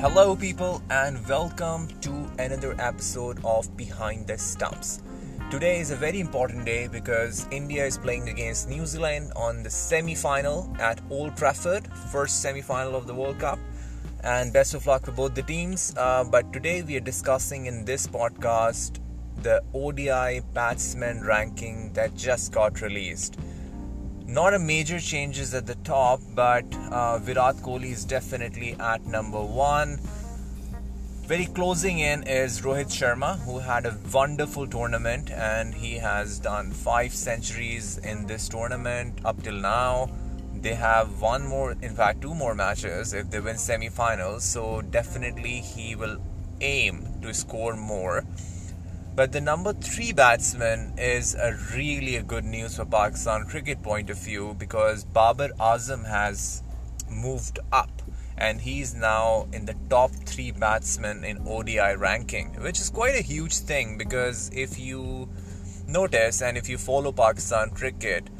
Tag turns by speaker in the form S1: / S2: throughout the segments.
S1: Hello, people, and welcome to another episode of Behind the Stumps. Today is a very important day because India is playing against New Zealand on the semi final at Old Trafford, first semi final of the World Cup. And best of luck for both the teams. Uh, but today we are discussing in this podcast the ODI batsman ranking that just got released. Not a major changes at the top, but uh, Virat Kohli is definitely at number one. Very closing in is Rohit Sharma, who had a wonderful tournament and he has done five centuries in this tournament up till now. They have one more, in fact, two more matches if they win semi finals, so definitely he will aim to score more. But the number three batsman is a really a good news for Pakistan cricket point of view because Babar Azam has moved up and he's now in the top three batsmen in ODI ranking, which is quite a huge thing because if you notice and if you follow Pakistan cricket,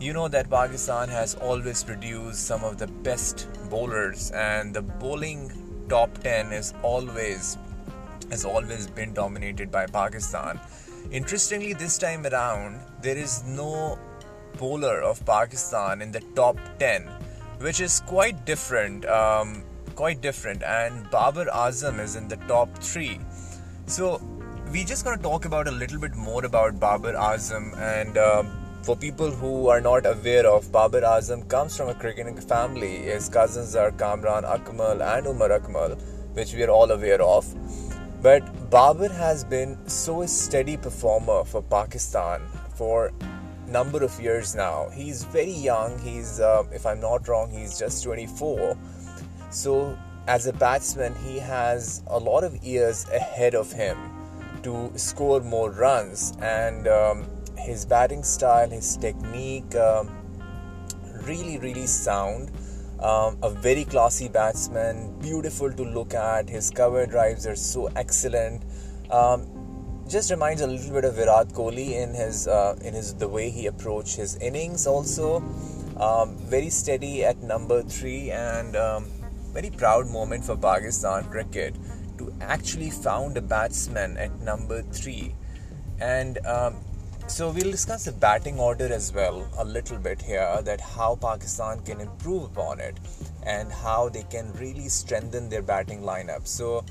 S1: you know that Pakistan has always produced some of the best bowlers and the bowling top 10 is always has always been dominated by Pakistan. Interestingly, this time around, there is no bowler of Pakistan in the top 10, which is quite different. Um, quite different, and Babar Azam is in the top three. So, we're just going to talk about a little bit more about Babar Azam and. Um, for people who are not aware of, Babar Azam comes from a cricketing family. His cousins are Kamran Akmal and Umar Akmal, which we are all aware of. But Babar has been so a steady performer for Pakistan for number of years now. He's very young. He's, uh, if I'm not wrong, he's just 24. So as a batsman, he has a lot of years ahead of him to score more runs. And um, his batting style, his technique, um, really, really sound. Um, a very classy batsman, beautiful to look at. His cover drives are so excellent. Um, just reminds a little bit of Virat Kohli in his uh, in his the way he approached his innings. Also, um, very steady at number three, and um, very proud moment for Pakistan cricket to actually found a batsman at number three, and um, so we'll discuss the batting order as well a little bit here that how Pakistan can improve upon it and how they can really strengthen their batting lineup. So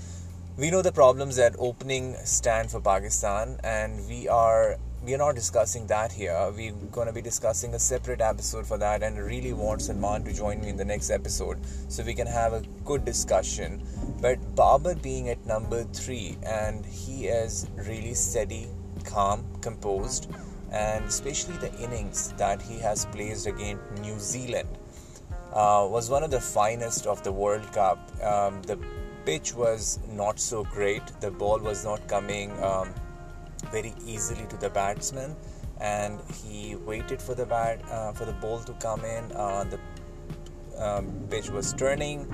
S1: we know the problems that opening stand for Pakistan and we are we are not discussing that here. We're going to be discussing a separate episode for that and really want Salman to join me in the next episode so we can have a good discussion. But Babar being at number 3 and he is really steady calm, composed, and especially the innings that he has placed against New Zealand uh, was one of the finest of the World Cup. Um, the pitch was not so great, the ball was not coming um, very easily to the batsman, and he waited for the bat uh, for the ball to come in. Uh, the um, pitch was turning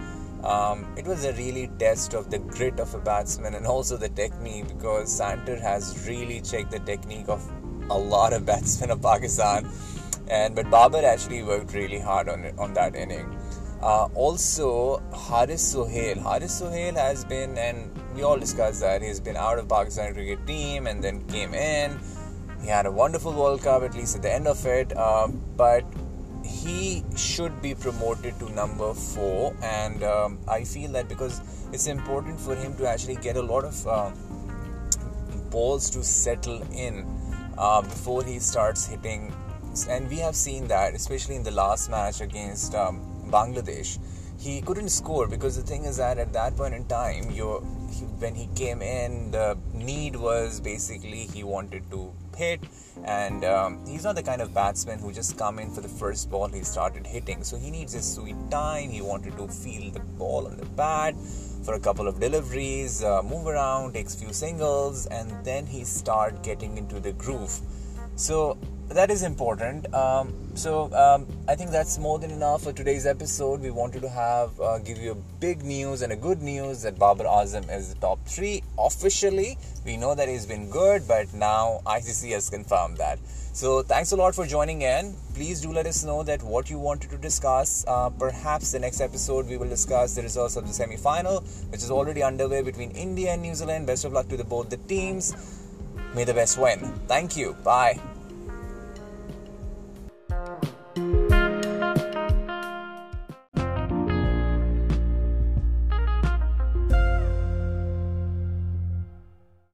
S1: um, it was a really test of the grit of a batsman and also the technique because Santner has really checked the technique of a lot of batsmen of Pakistan. And but Babar actually worked really hard on it, on that inning. Uh, also, Haris Sohail. Haris Sohail has been, and we all discussed that he's been out of Pakistan cricket team and then came in. He had a wonderful World Cup, at least at the end of it. Uh, but he should be promoted to number four, and um, I feel that because it's important for him to actually get a lot of uh, balls to settle in uh, before he starts hitting. And we have seen that, especially in the last match against um, Bangladesh. He couldn't score because the thing is that at that point in time, you when he came in, the need was basically he wanted to hit, and um, he's not the kind of batsman who just come in for the first ball he started hitting. So he needs a sweet time. He wanted to feel the ball on the bat for a couple of deliveries, uh, move around, takes few singles, and then he start getting into the groove. So that is important. Um, so um, I think that's more than enough for today's episode. We wanted to have uh, give you a big news and a good news that Babar Azam is the top three officially. We know that he's been good, but now ICC has confirmed that. So thanks a lot for joining in. Please do let us know that what you wanted to discuss. Uh, perhaps the next episode we will discuss the results of the semi-final, which is already underway between India and New Zealand. Best of luck to the, both the teams. May the best win. Thank you. Bye.